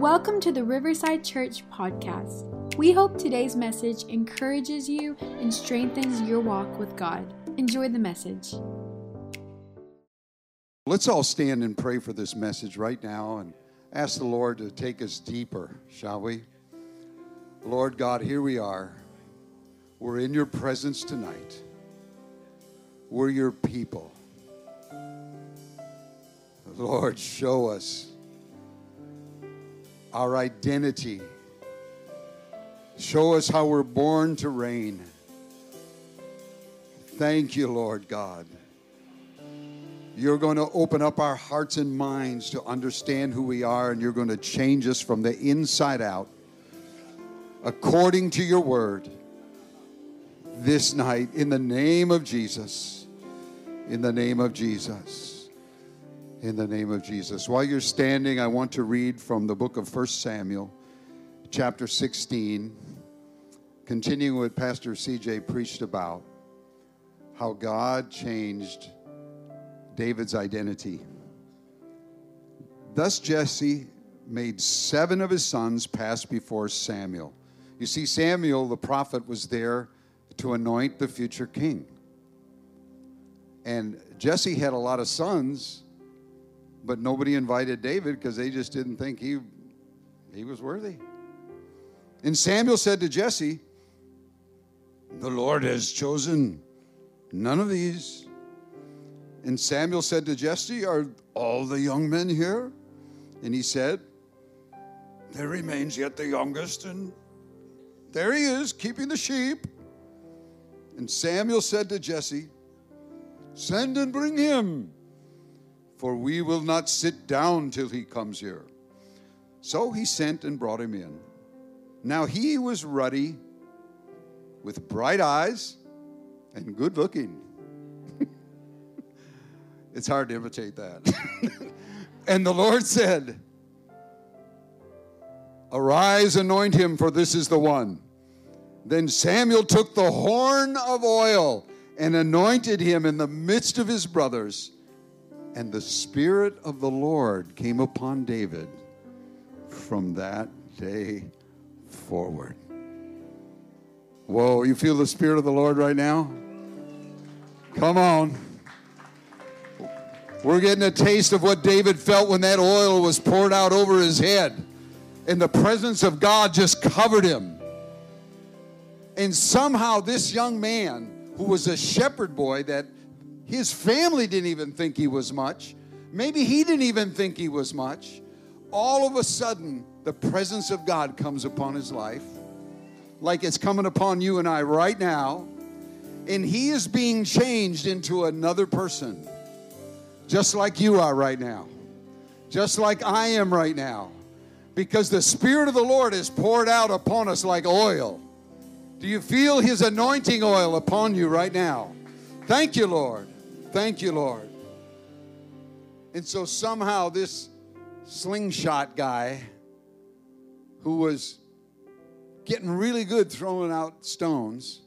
Welcome to the Riverside Church podcast. We hope today's message encourages you and strengthens your walk with God. Enjoy the message. Let's all stand and pray for this message right now and ask the Lord to take us deeper, shall we? Lord God, here we are. We're in your presence tonight. We're your people. Lord, show us our identity. Show us how we're born to reign. Thank you, Lord God. You're going to open up our hearts and minds to understand who we are, and you're going to change us from the inside out according to your word this night in the name of Jesus. In the name of Jesus. In the name of Jesus. While you're standing, I want to read from the book of 1 Samuel, chapter 16, continuing what Pastor CJ preached about how God changed David's identity. Thus Jesse made seven of his sons pass before Samuel. You see, Samuel, the prophet, was there to anoint the future king. And Jesse had a lot of sons, but nobody invited David because they just didn't think he, he was worthy. And Samuel said to Jesse, The Lord has chosen none of these. And Samuel said to Jesse, Are all the young men here? And he said, There remains yet the youngest, and there he is, keeping the sheep. And Samuel said to Jesse, Send and bring him, for we will not sit down till he comes here. So he sent and brought him in. Now he was ruddy, with bright eyes, and good looking. it's hard to imitate that. and the Lord said, Arise, anoint him, for this is the one. Then Samuel took the horn of oil and anointed him in the midst of his brothers. And the Spirit of the Lord came upon David from that day forward. Whoa, you feel the Spirit of the Lord right now? Come on. We're getting a taste of what David felt when that oil was poured out over his head. And the presence of God just covered him. And somehow, this young man, who was a shepherd boy that his family didn't even think he was much, maybe he didn't even think he was much, all of a sudden, the presence of God comes upon his life, like it's coming upon you and I right now. And he is being changed into another person, just like you are right now, just like I am right now, because the Spirit of the Lord is poured out upon us like oil. Do you feel his anointing oil upon you right now? Thank you, Lord. Thank you, Lord. And so somehow this slingshot guy who was getting really good throwing out stones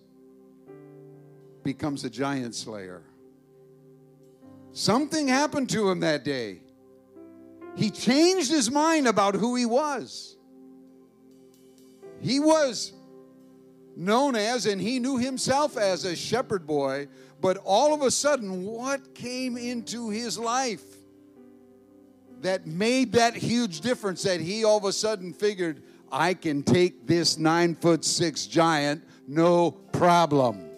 becomes a giant slayer. Something happened to him that day. He changed his mind about who he was. He was known as, and he knew himself as a shepherd boy, but all of a sudden, what came into his life that made that huge difference that he all of a sudden figured, I can take this nine foot six giant, no problem.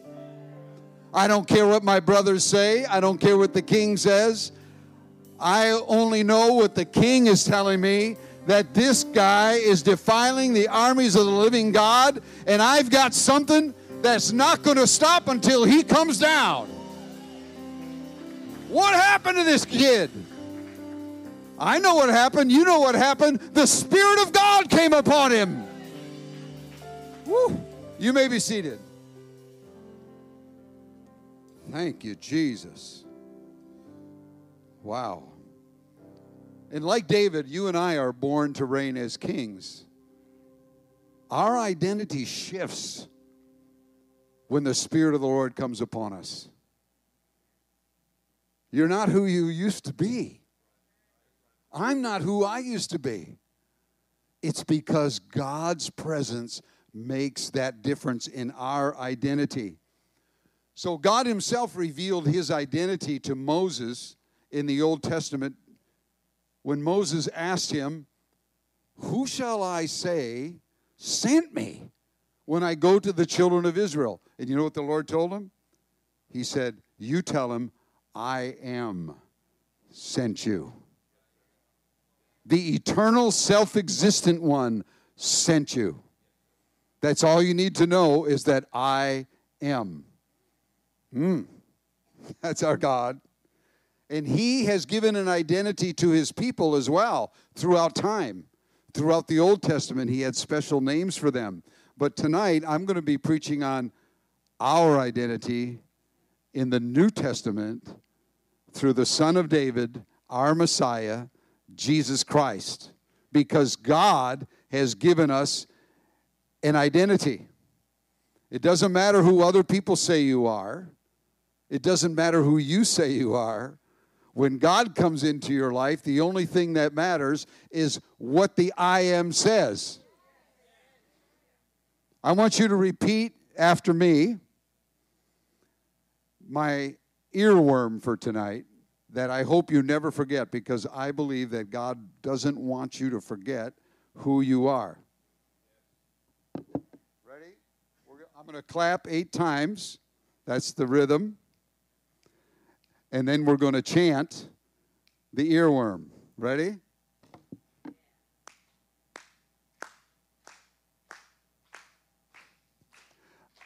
I don't care what my brothers say, I don't care what the king says. I only know what the king is telling me that this guy is defiling the armies of the living God, and I've got something that's not going to stop until he comes down. What happened to this kid? I know what happened. You know what happened. The Spirit of God came upon him. Woo. You may be seated. Thank you, Jesus. Wow. And like David, you and I are born to reign as kings. Our identity shifts when the Spirit of the Lord comes upon us. You're not who you used to be. I'm not who I used to be. It's because God's presence makes that difference in our identity. So, God Himself revealed His identity to Moses in the Old Testament when Moses asked him, Who shall I say sent me when I go to the children of Israel? And you know what the Lord told him? He said, You tell him, I am sent you. The eternal, self existent one sent you. That's all you need to know is that I am. Hmm. That's our God. And He has given an identity to His people as well throughout time. Throughout the Old Testament, He had special names for them. But tonight, I'm going to be preaching on our identity in the New Testament through the Son of David, our Messiah, Jesus Christ. Because God has given us an identity. It doesn't matter who other people say you are. It doesn't matter who you say you are. When God comes into your life, the only thing that matters is what the I am says. I want you to repeat after me my earworm for tonight that I hope you never forget because I believe that God doesn't want you to forget who you are. Ready? I'm going to clap eight times. That's the rhythm. And then we're going to chant the earworm. Ready?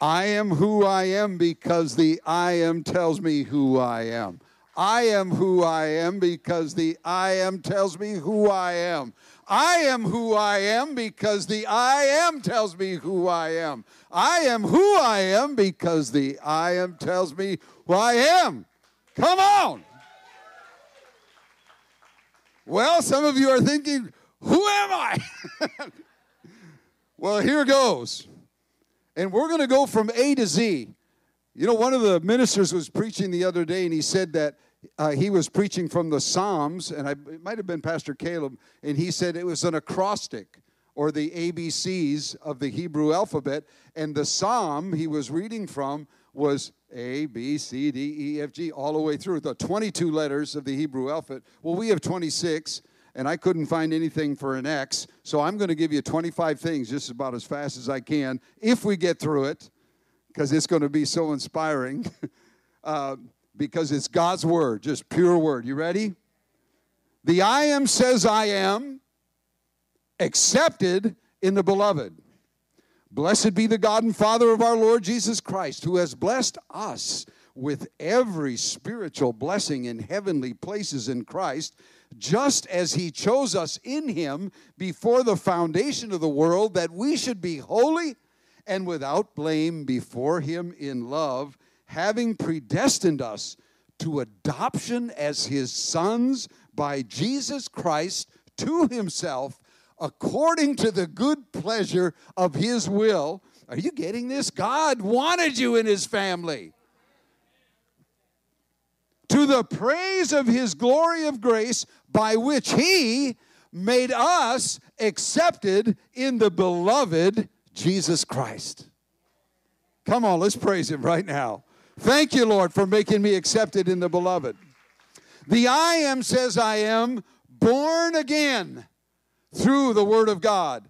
I am who I am because the I am tells me who I am. I am who I am because the I am tells me who I am. I am who I am because the I am tells me who I am. I am who I am because the I am tells me who I am. Come on. Well, some of you are thinking, who am I? well, here goes. And we're going to go from A to Z. You know, one of the ministers was preaching the other day, and he said that uh, he was preaching from the Psalms, and I, it might have been Pastor Caleb, and he said it was an acrostic or the ABCs of the Hebrew alphabet. And the Psalm he was reading from was A, B, C, D, E, F, G, all the way through the 22 letters of the Hebrew alphabet. Well, we have 26 and I couldn't find anything for an X. So I'm going to give you 25 things just about as fast as I can if we get through it, because it's going to be so inspiring. uh, because it's God's word, just pure word. You ready? The I am says I am, accepted in the beloved. Blessed be the God and Father of our Lord Jesus Christ, who has blessed us with every spiritual blessing in heavenly places in Christ just as he chose us in him before the foundation of the world, that we should be holy and without blame before him in love, having predestined us to adoption as his sons by Jesus Christ to himself, according to the good pleasure of his will. Are you getting this? God wanted you in his family to the praise of his glory of grace by which he made us accepted in the beloved Jesus Christ. Come on, let's praise him right now. Thank you, Lord, for making me accepted in the beloved. The I am says, I am born again through the word of God.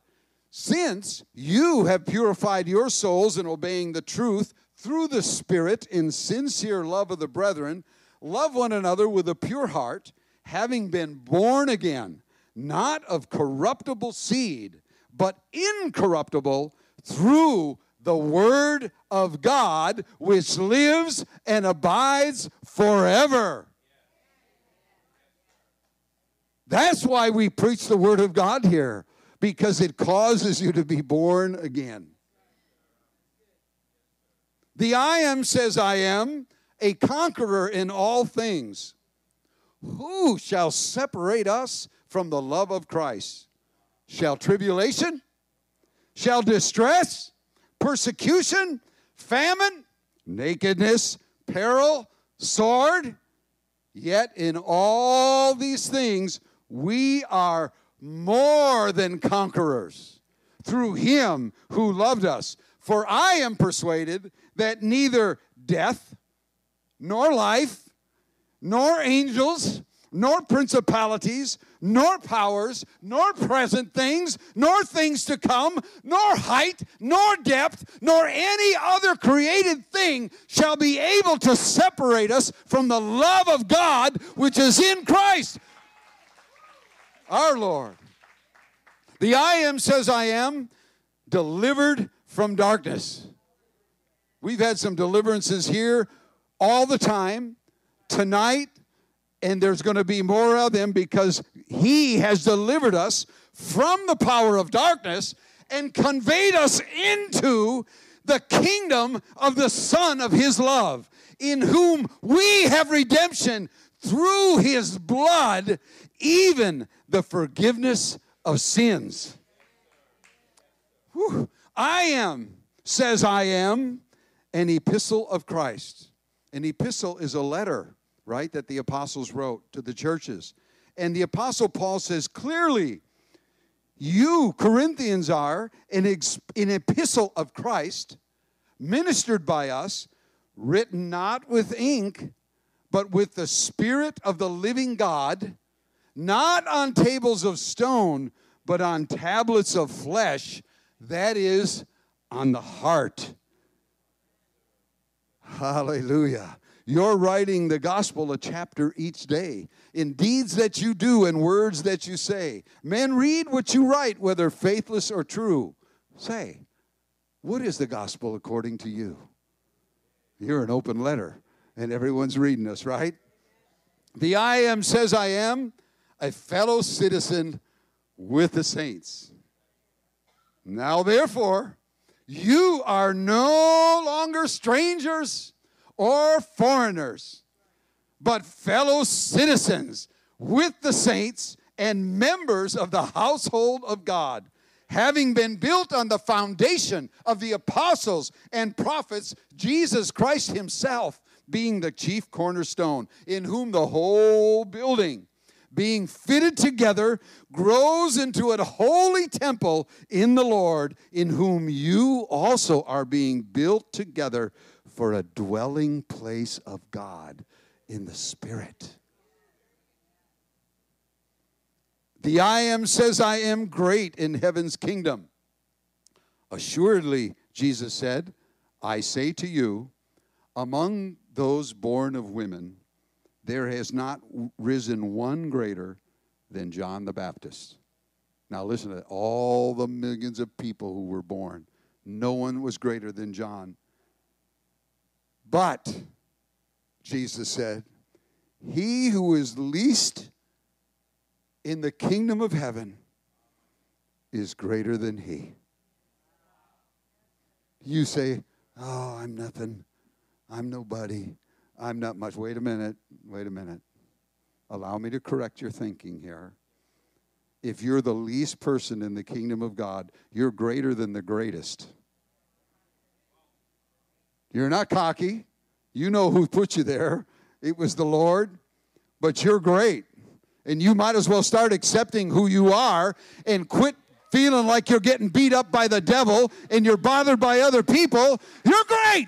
Since you have purified your souls in obeying the truth through the Spirit in sincere love of the brethren, love one another with a pure heart having been born again, not of corruptible seed, but incorruptible through the Word of God, which lives and abides forever. That's why we preach the Word of God here, because it causes you to be born again. The I am says, I am a conqueror in all things. Who shall separate us from the love of Christ? Shall tribulation? Shall distress? Persecution? Famine? Nakedness? Peril? Sword? Yet in all these things we are more than conquerors through him who loved us. For I am persuaded that neither death, nor life, nor angels, nor principalities, nor powers, nor present things, nor things to come, nor height, nor depth, nor any other created thing shall be able to separate us from the love of God which is in Christ our Lord. The I am says, I am delivered from darkness. We've had some deliverances here all the time. Tonight, and there's going to be more of them because he has delivered us from the power of darkness and conveyed us into the kingdom of the Son of his love, in whom we have redemption through his blood, even the forgiveness of sins. Whew. I am, says I am, an epistle of Christ. An epistle is a letter right, that the apostles wrote to the churches. And the apostle Paul says clearly, you, Corinthians, are an, ex- an epistle of Christ, ministered by us, written not with ink, but with the Spirit of the living God, not on tables of stone, but on tablets of flesh, that is, on the heart. Hallelujah. You're writing the gospel a chapter each day in deeds that you do and words that you say. Men, read what you write, whether faithless or true. Say, what is the gospel according to you? You're an open letter, and everyone's reading us, right? The I am says, I am a fellow citizen with the saints. Now, therefore, you are no longer strangers or foreigners, but fellow citizens with the saints and members of the household of God, having been built on the foundation of the apostles and prophets, Jesus Christ Himself being the chief cornerstone, in whom the whole building being fitted together, grows into a holy temple in the Lord, in whom you also are being built together for a dwelling place of God in the Spirit. The I am says, I am great in heaven's kingdom. Assuredly, Jesus said, I say to you, among those born of women, there has not risen one greater than John the Baptist. Now, listen to all the millions of people who were born. No one was greater than John. But, Jesus said, he who is least in the kingdom of heaven is greater than he. You say, Oh, I'm nothing. I'm nobody. I'm not much. Wait a minute. Wait a minute. Allow me to correct your thinking here. If you're the least person in the kingdom of God, you're greater than the greatest. You're not cocky. You know who put you there. It was the Lord. But you're great. And you might as well start accepting who you are and quit feeling like you're getting beat up by the devil and you're bothered by other people. You're great.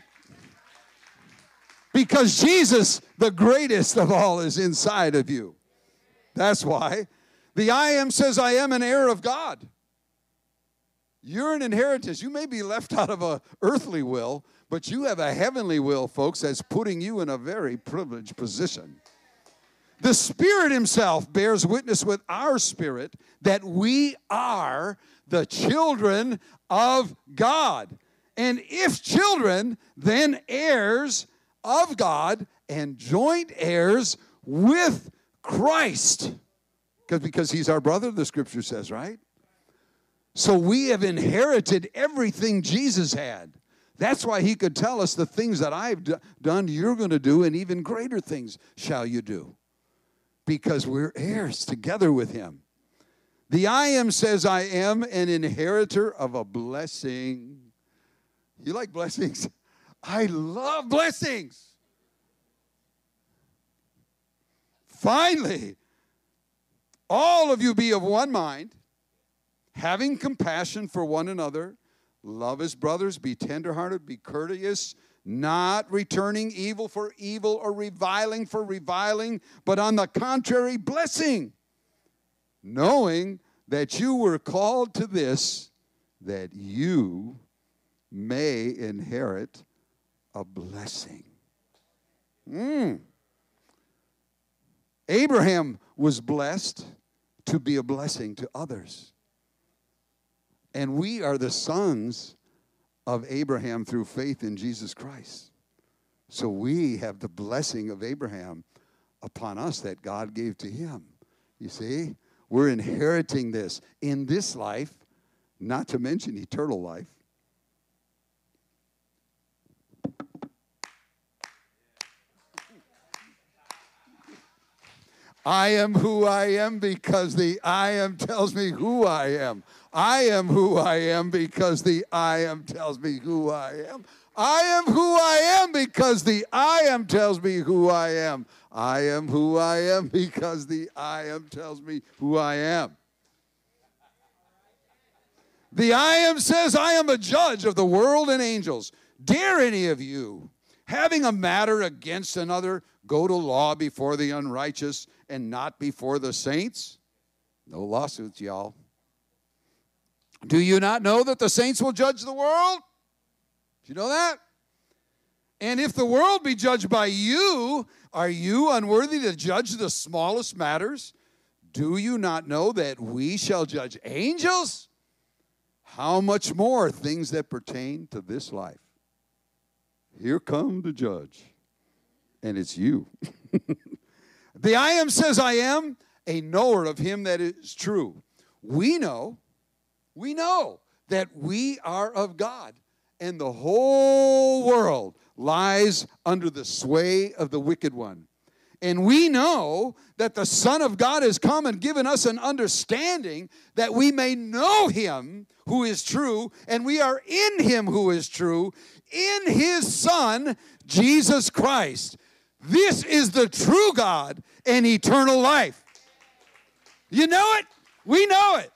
Because Jesus, the greatest of all, is inside of you. That's why. The I am says, I am an heir of God. You're an inheritance. You may be left out of a earthly will, but you have a heavenly will, folks, that's putting you in a very privileged position. The Spirit Himself bears witness with our spirit that we are the children of God. And if children, then heirs of God and joint heirs with Christ. Because because he's our brother, the scripture says, right? So we have inherited everything Jesus had. That's why he could tell us the things that I've d- done, you're going to do, and even greater things shall you do. Because we're heirs together with him. The I am says, I am an inheritor of a blessing. You like blessings? I love blessings. Finally, all of you be of one mind, having compassion for one another, love as brothers, be tenderhearted, be courteous, not returning evil for evil or reviling for reviling, but on the contrary, blessing, knowing that you were called to this, that you may inherit a blessing. Mm. Abraham was blessed to be a blessing to others. And we are the sons of Abraham through faith in Jesus Christ. So we have the blessing of Abraham upon us that God gave to him. You see, we're inheriting this in this life, not to mention eternal life. I am who I am because the I am tells me who I am. I am who I am because the I am tells me who I am. I am who I am because the I am tells me who I am. I am who I am because the I am tells me who I am. The I am says, I am a judge of the world and angels. Dare any of you, having a matter against another, go to law before the unrighteous and not before the saints? No lawsuits, y'all. Do you not know that the saints will judge the world? Do you know that? And if the world be judged by you, are you unworthy to judge the smallest matters? Do you not know that we shall judge angels? How much more things that pertain to this life? Here come the judge, and it's you. the I am says, I am a knower of him that is true. We know we know that we are of God, and the whole world lies under the sway of the wicked one. And we know that the Son of God has come and given us an understanding that we may know Him who is true, and we are in Him who is true, in His Son, Jesus Christ. This is the true God and eternal life. You know it? We know it.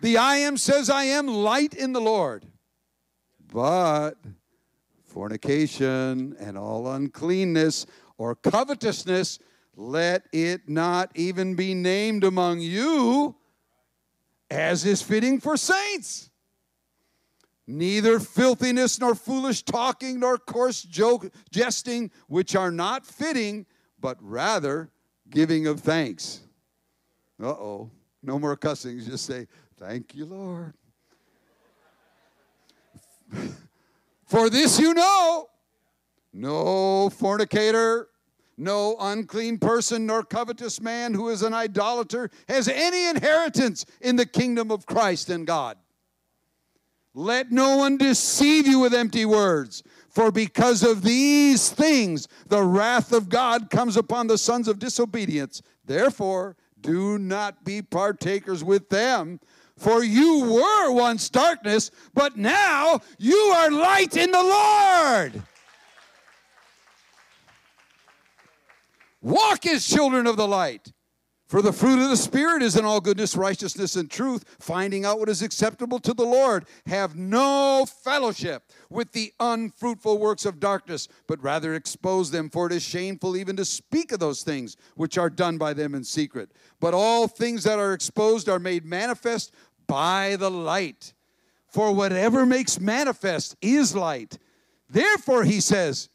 The I am says, I am light in the Lord. But fornication and all uncleanness or covetousness, let it not even be named among you, as is fitting for saints. Neither filthiness, nor foolish talking, nor coarse joke, jesting, which are not fitting, but rather giving of thanks. Uh oh. No more cussing. Just say, Thank you, Lord. For this you know no fornicator, no unclean person, nor covetous man who is an idolater has any inheritance in the kingdom of Christ and God. Let no one deceive you with empty words. For because of these things, the wrath of God comes upon the sons of disobedience. Therefore, do not be partakers with them. For you were once darkness, but now you are light in the Lord. Walk as children of the light. For the fruit of the Spirit is in all goodness, righteousness, and truth, finding out what is acceptable to the Lord. Have no fellowship with the unfruitful works of darkness, but rather expose them, for it is shameful even to speak of those things which are done by them in secret. But all things that are exposed are made manifest by the light. For whatever makes manifest is light. Therefore, he says,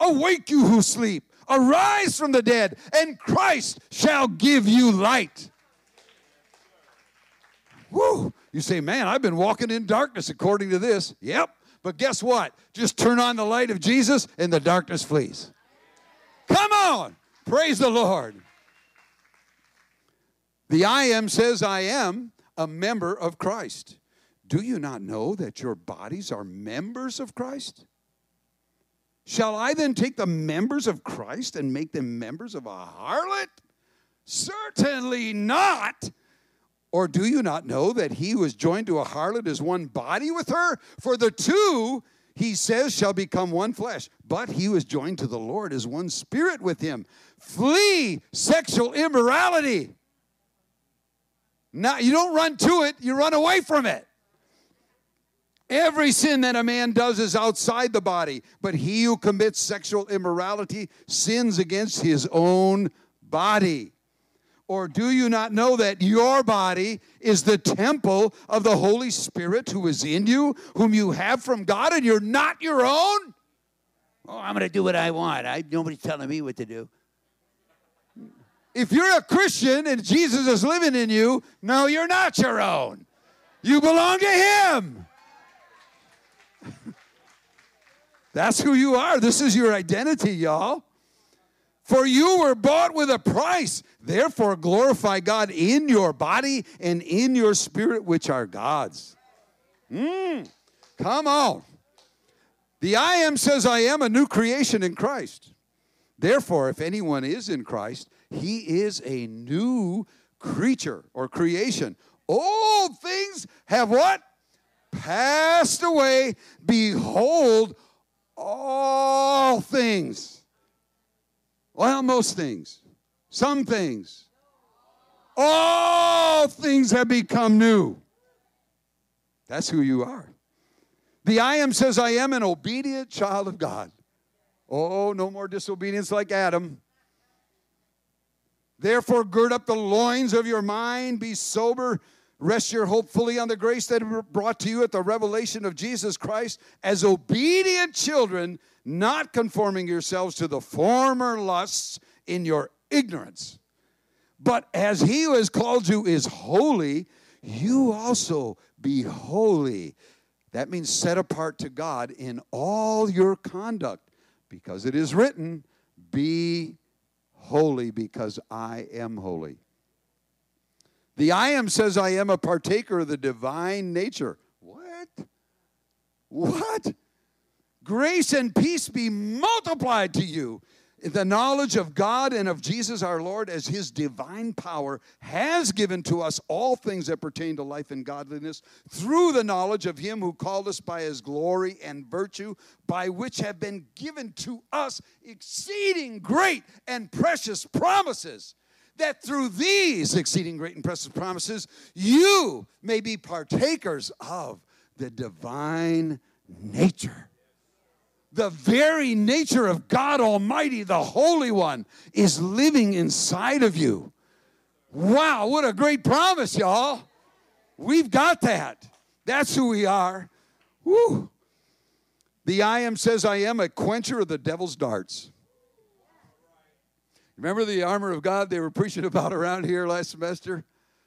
Awake, you who sleep Arise from the dead, and Christ shall give you light. Woo! You say, man, I've been walking in darkness according to this. Yep. But guess what? Just turn on the light of Jesus and the darkness flees. Come on. Praise the Lord. The I am says, I am a member of Christ. Do you not know that your bodies are members of Christ? Shall I then take the members of Christ and make them members of a harlot? Certainly not. Or do you not know that he who is joined to a harlot is one body with her? For the two, he says, shall become one flesh. But he who is joined to the Lord is one spirit with him. Flee sexual immorality. Now, you don't run to it, you run away from it. Every sin that a man does is outside the body, but he who commits sexual immorality sins against his own body. Or do you not know that your body is the temple of the Holy Spirit who is in you, whom you have from God, and you're not your own? Oh, I'm going to do what I want. I, nobody's telling me what to do. If you're a Christian and Jesus is living in you, no, you're not your own. You belong to Him. That's who you are. This is your identity, y'all. For you were bought with a price. Therefore, glorify God in your body and in your spirit, which are God's. Mm, come on. The I am says, I am a new creation in Christ. Therefore, if anyone is in Christ, he is a new creature or creation. Old things have what? Passed away. Behold, all things. Well, most things. Some things. All things have become new. That's who you are. The I am says, I am an obedient child of God. Oh, no more disobedience like Adam. Therefore, gird up the loins of your mind, be sober, rest your hope fully on the grace that brought to you at the revelation of Jesus Christ as obedient children, not conforming yourselves to the former lusts in your ignorance. But as he who has called you is holy, you also be holy that means set apart to God in all your conduct, because it is written, Be holy, because I am holy. The I am says, I am a partaker of the divine nature. What? What? Grace and peace be multiplied to you the knowledge of God and of Jesus our Lord as his divine power has given to us all things that pertain to life and godliness through the knowledge of him who called us by his glory and virtue, by which have been given to us exceeding great and precious promises. That through these exceeding great and precious promises, you may be partakers of the divine nature the very nature of God Almighty, the Holy One, is living inside of you. Wow, what a great promise, y'all. We've got that. That's who we are. Woo. The I am says, I am a quencher of the devil's darts. Remember the armor of God they were preaching about around here last semester?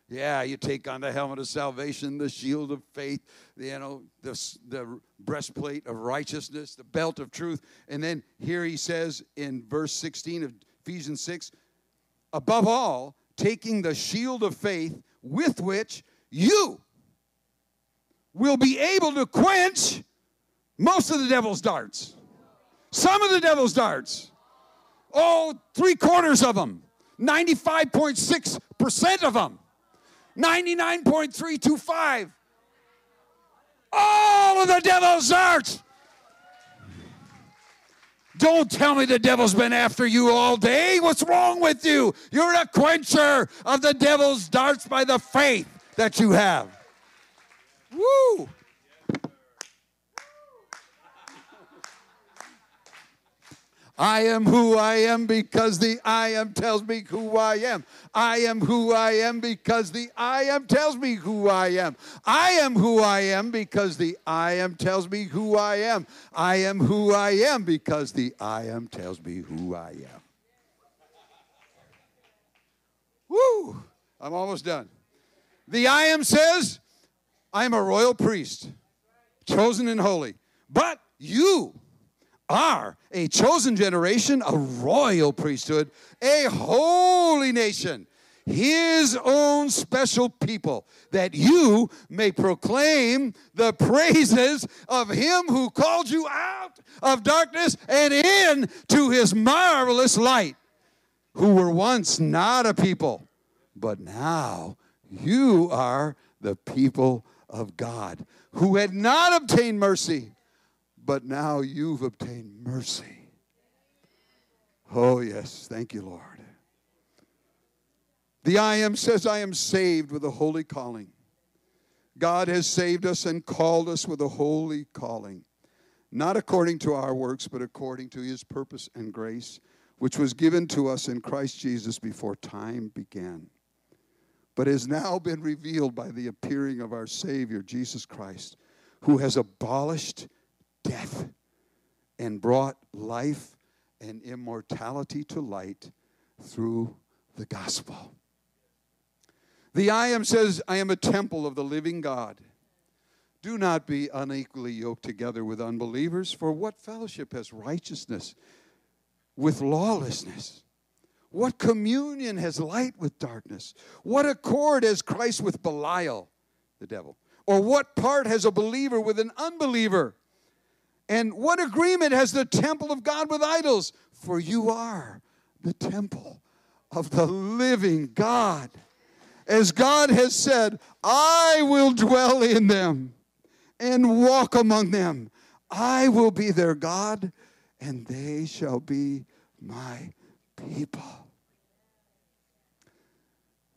Yeah, you take on the helmet of salvation, the shield of faith, you know, the, the breastplate of righteousness, the belt of truth. And then here he says in verse 16 of Ephesians 6 above all, taking the shield of faith with which you will be able to quench most of the devil's darts. Some of the devil's darts. Oh, three quarters of them. 95.6% of them. 99.325. All of the devil's darts. Don't tell me the devil's been after you all day. What's wrong with you? You're a quencher of the devil's darts by the faith that you have. Woo! I am who I am because the I am tells me who I am. I am who I am because the I am tells me who I am. I am who I am because the I am tells me who I am. I am who I am because the I am tells me who I am. Woo! I'm almost done. The I am says, I am a royal priest, chosen and holy. But you, are a chosen generation, a royal priesthood, a holy nation, his own special people, that you may proclaim the praises of him who called you out of darkness and in to his marvelous light, who were once not a people, but now you are the people of God, who had not obtained mercy but now you've obtained mercy. Oh, yes. Thank you, Lord. The I am says, I am saved with a holy calling. God has saved us and called us with a holy calling, not according to our works, but according to his purpose and grace, which was given to us in Christ Jesus before time began, but has now been revealed by the appearing of our Savior, Jesus Christ, who has abolished death and brought life and immortality to light through the gospel. The I am says, I am a temple of the living God. Do not be unequally yoked together with unbelievers, for what fellowship has righteousness with lawlessness? What communion has light with darkness? What accord has Christ with Belial, the devil? Or what part has a believer with an unbeliever? And what agreement has the temple of God with idols? For you are the temple of the living God. As God has said, I will dwell in them and walk among them. I will be their God, and they shall be my people.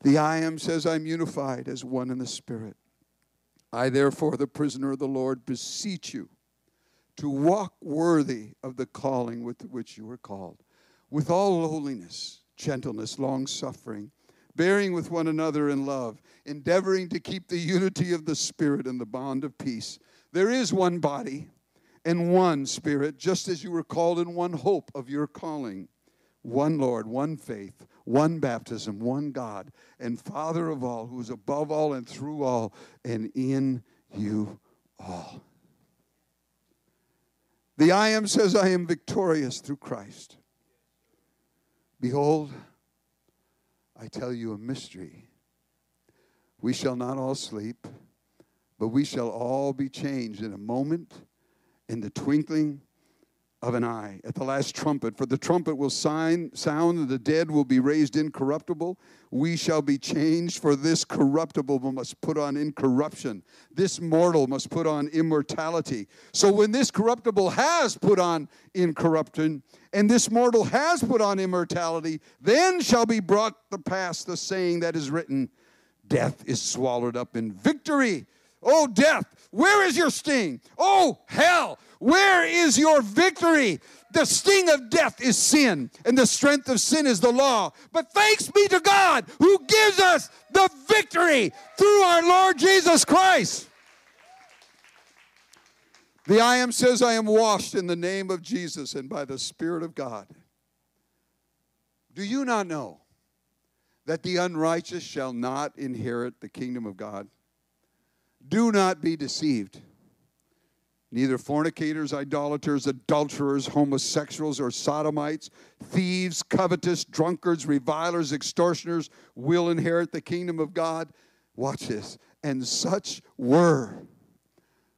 The I am says, I'm unified as one in the Spirit. I, therefore, the prisoner of the Lord, beseech you to walk worthy of the calling with which you were called, with all lowliness, gentleness, long suffering bearing with one another in love, endeavoring to keep the unity of the Spirit and the bond of peace. There is one body and one Spirit, just as you were called in one hope of your calling. One Lord, one faith, one baptism, one God, and Father of all, who is above all and through all and in you all. The I am says, I am victorious through Christ. Behold, I tell you a mystery. We shall not all sleep, but we shall all be changed in a moment, in the twinkling of an eye, at the last trumpet. For the trumpet will sign, sound, the dead will be raised incorruptible. We shall be changed, for this corruptible must put on incorruption. This mortal must put on immortality. So when this corruptible has put on incorruption, and this mortal has put on immortality, then shall be brought to pass the saying that is written Death is swallowed up in victory. Oh, death, where is your sting? Oh, hell, where is your victory? The sting of death is sin, and the strength of sin is the law. But thanks be to God who gives us the victory through our Lord Jesus Christ. The I am says, I am washed in the name of Jesus and by the Spirit of God. Do you not know that the unrighteous shall not inherit the kingdom of God? Do not be deceived. Neither fornicators, idolaters, adulterers, homosexuals, or sodomites, thieves, covetous, drunkards, revilers, extortioners will inherit the kingdom of God. Watch this. And such were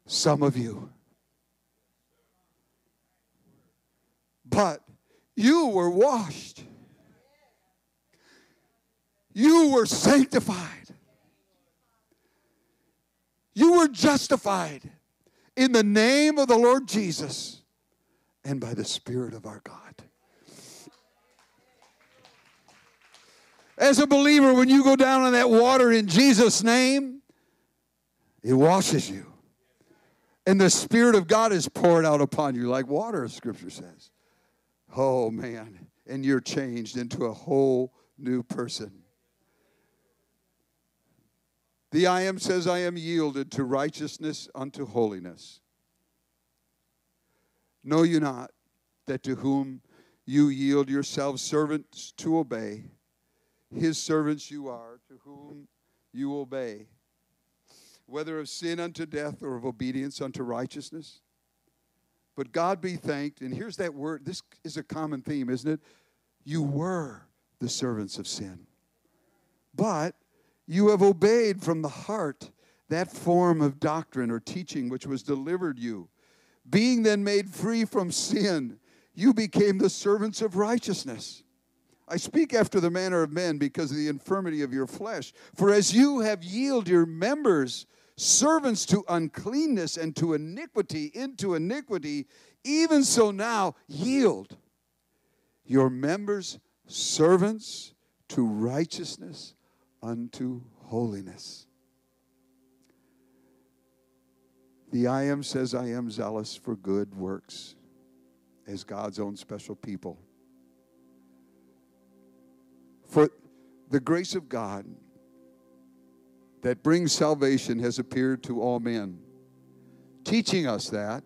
some of you. But you were washed, you were sanctified, you were justified in the name of the Lord Jesus and by the Spirit of our God. As a believer, when you go down in that water in Jesus' name, it washes you. And the Spirit of God is poured out upon you like water, Scripture says. Oh, man. And you're changed into a whole new person. The I am says, I am yielded to righteousness unto holiness. Know you not that to whom you yield yourselves servants to obey, his servants you are, to whom you obey, whether of sin unto death or of obedience unto righteousness? But God be thanked. And here's that word. This is a common theme, isn't it? You were the servants of sin. But you have obeyed from the heart that form of doctrine or teaching which was delivered you. Being then made free from sin, you became the servants of righteousness. I speak after the manner of men because of the infirmity of your flesh. For as you have yielded your members servants to uncleanness and to iniquity into iniquity, even so now yield your members servants to righteousness unto holiness. The I am says, I am zealous for good works as God's own special people. For the grace of God that brings salvation has appeared to all men, teaching us that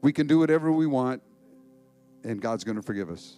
we can do whatever we want and God's going to forgive us.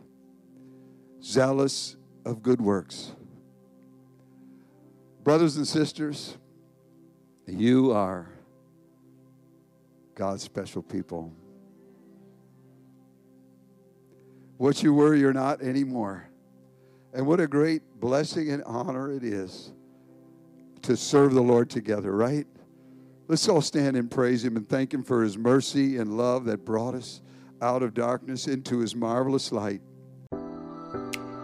zealous of good works. Brothers and sisters, you are God's special people. What you were, you're not anymore. And what a great blessing and honor it is to serve the Lord together, right? Let's all stand and praise Him and thank Him for His mercy and love that brought us out of darkness into His marvelous light.